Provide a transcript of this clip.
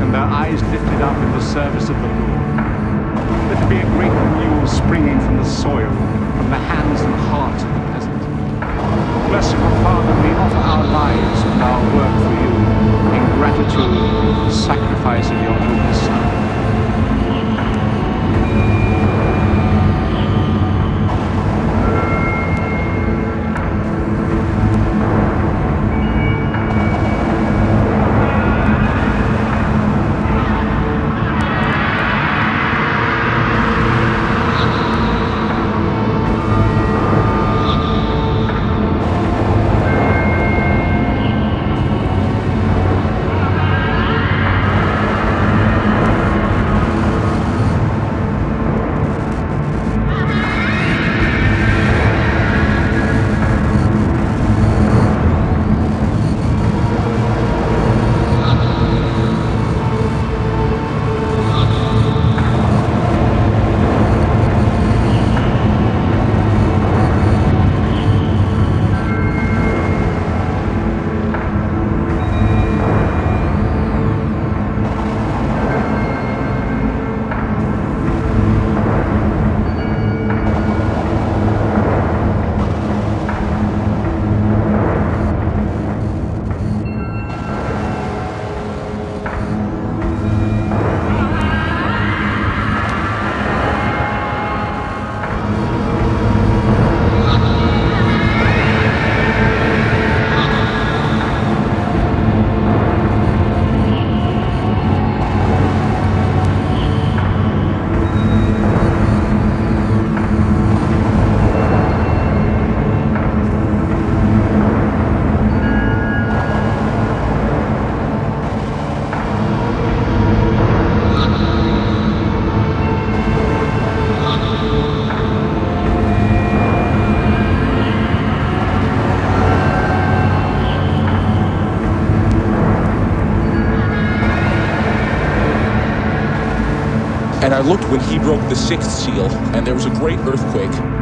and their eyes lifted up in the service of the looked when he broke the sixth seal, and there was a great earthquake.